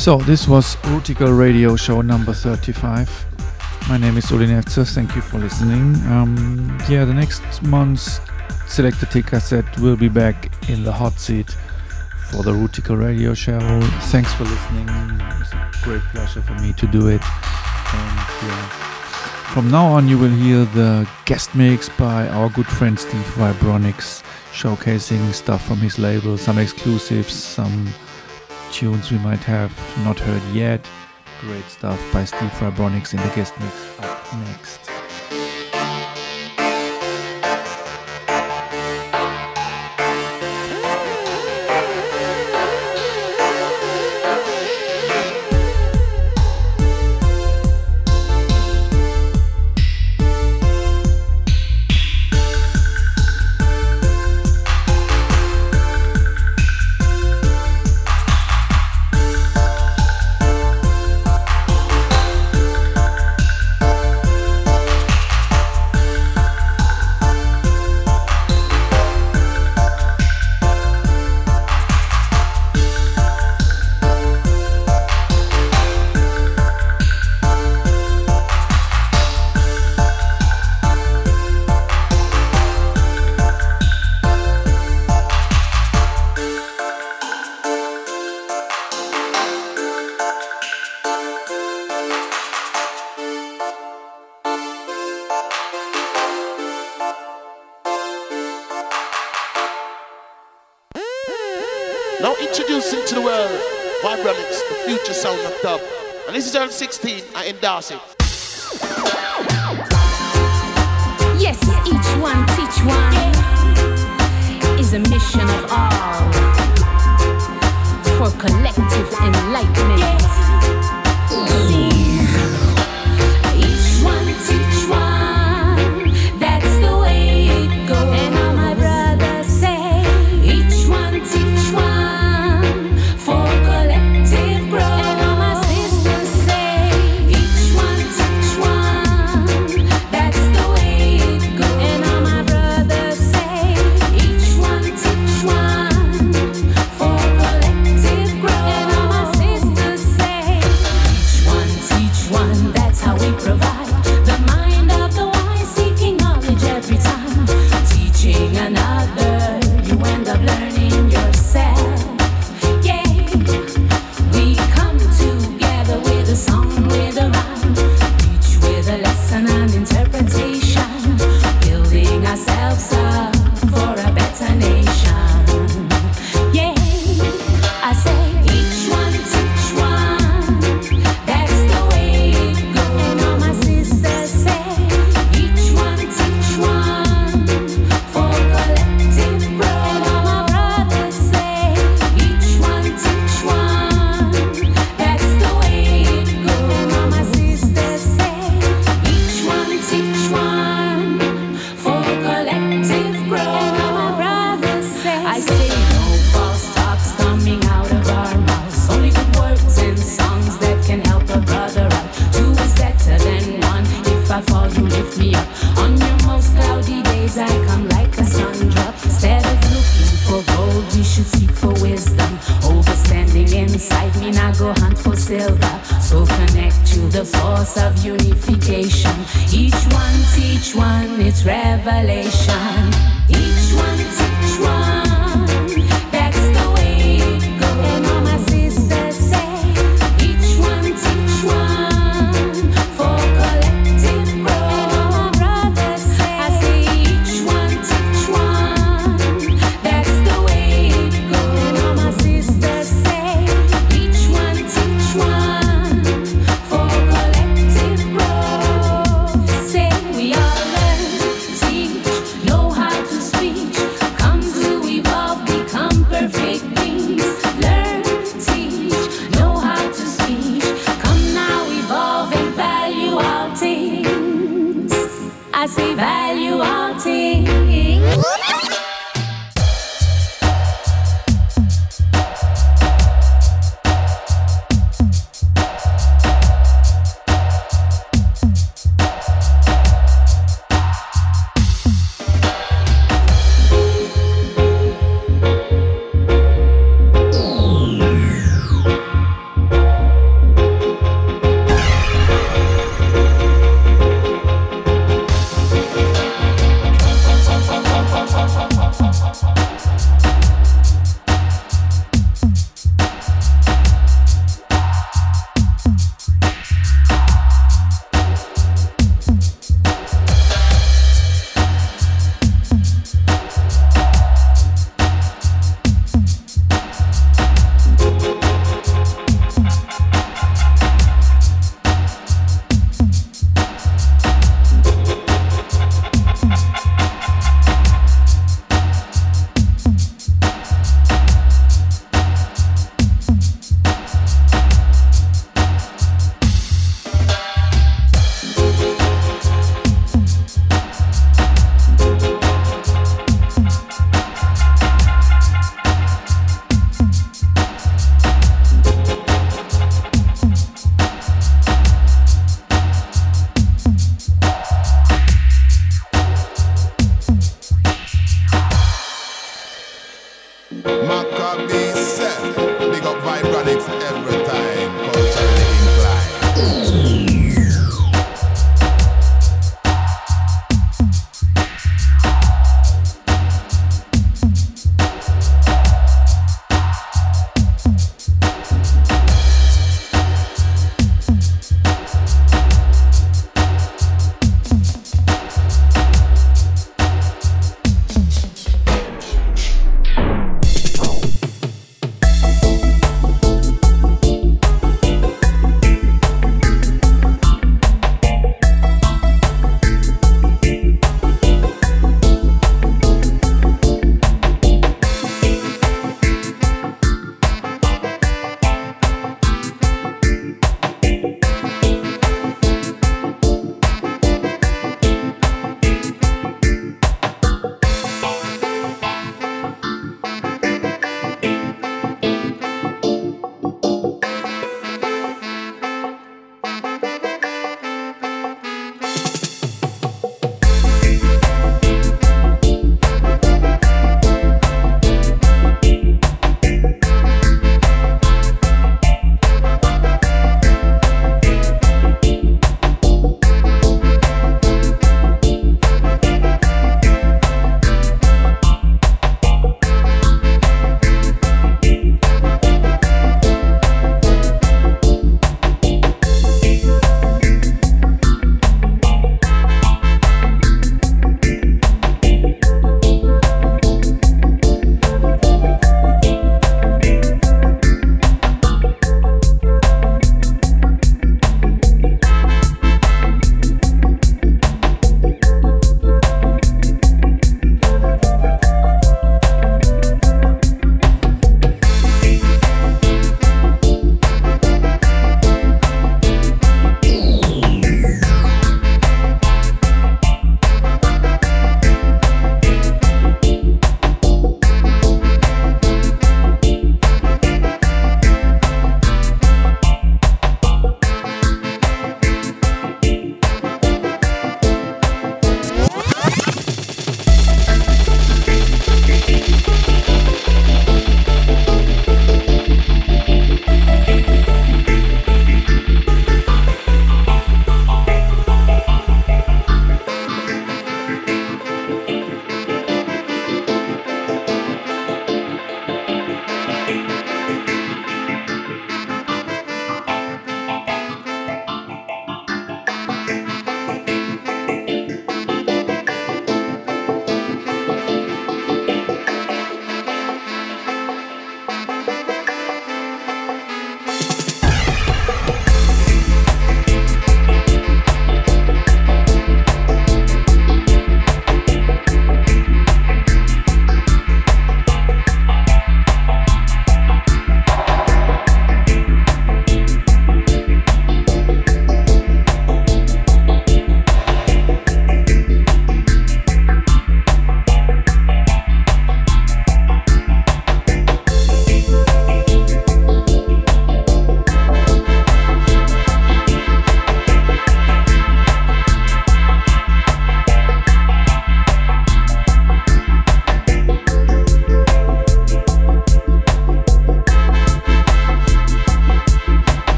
So, this was Rootikal Radio Show number 35. My name is Uli Nefzer. Thank you for listening. Um, yeah, the next month's Selector TKZ will be back in the hot seat for the Rootikal Radio Show. Thanks for listening. It's a great pleasure for me to do it. And yeah, from now on, you will hear the guest mix by our good friend Steve Vibronics, showcasing stuff from his label, some exclusives, some tunes we might have not heard yet. Great stuff by Steve Vibronics in the guest mix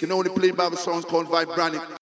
Can only play the songs called Vibranic.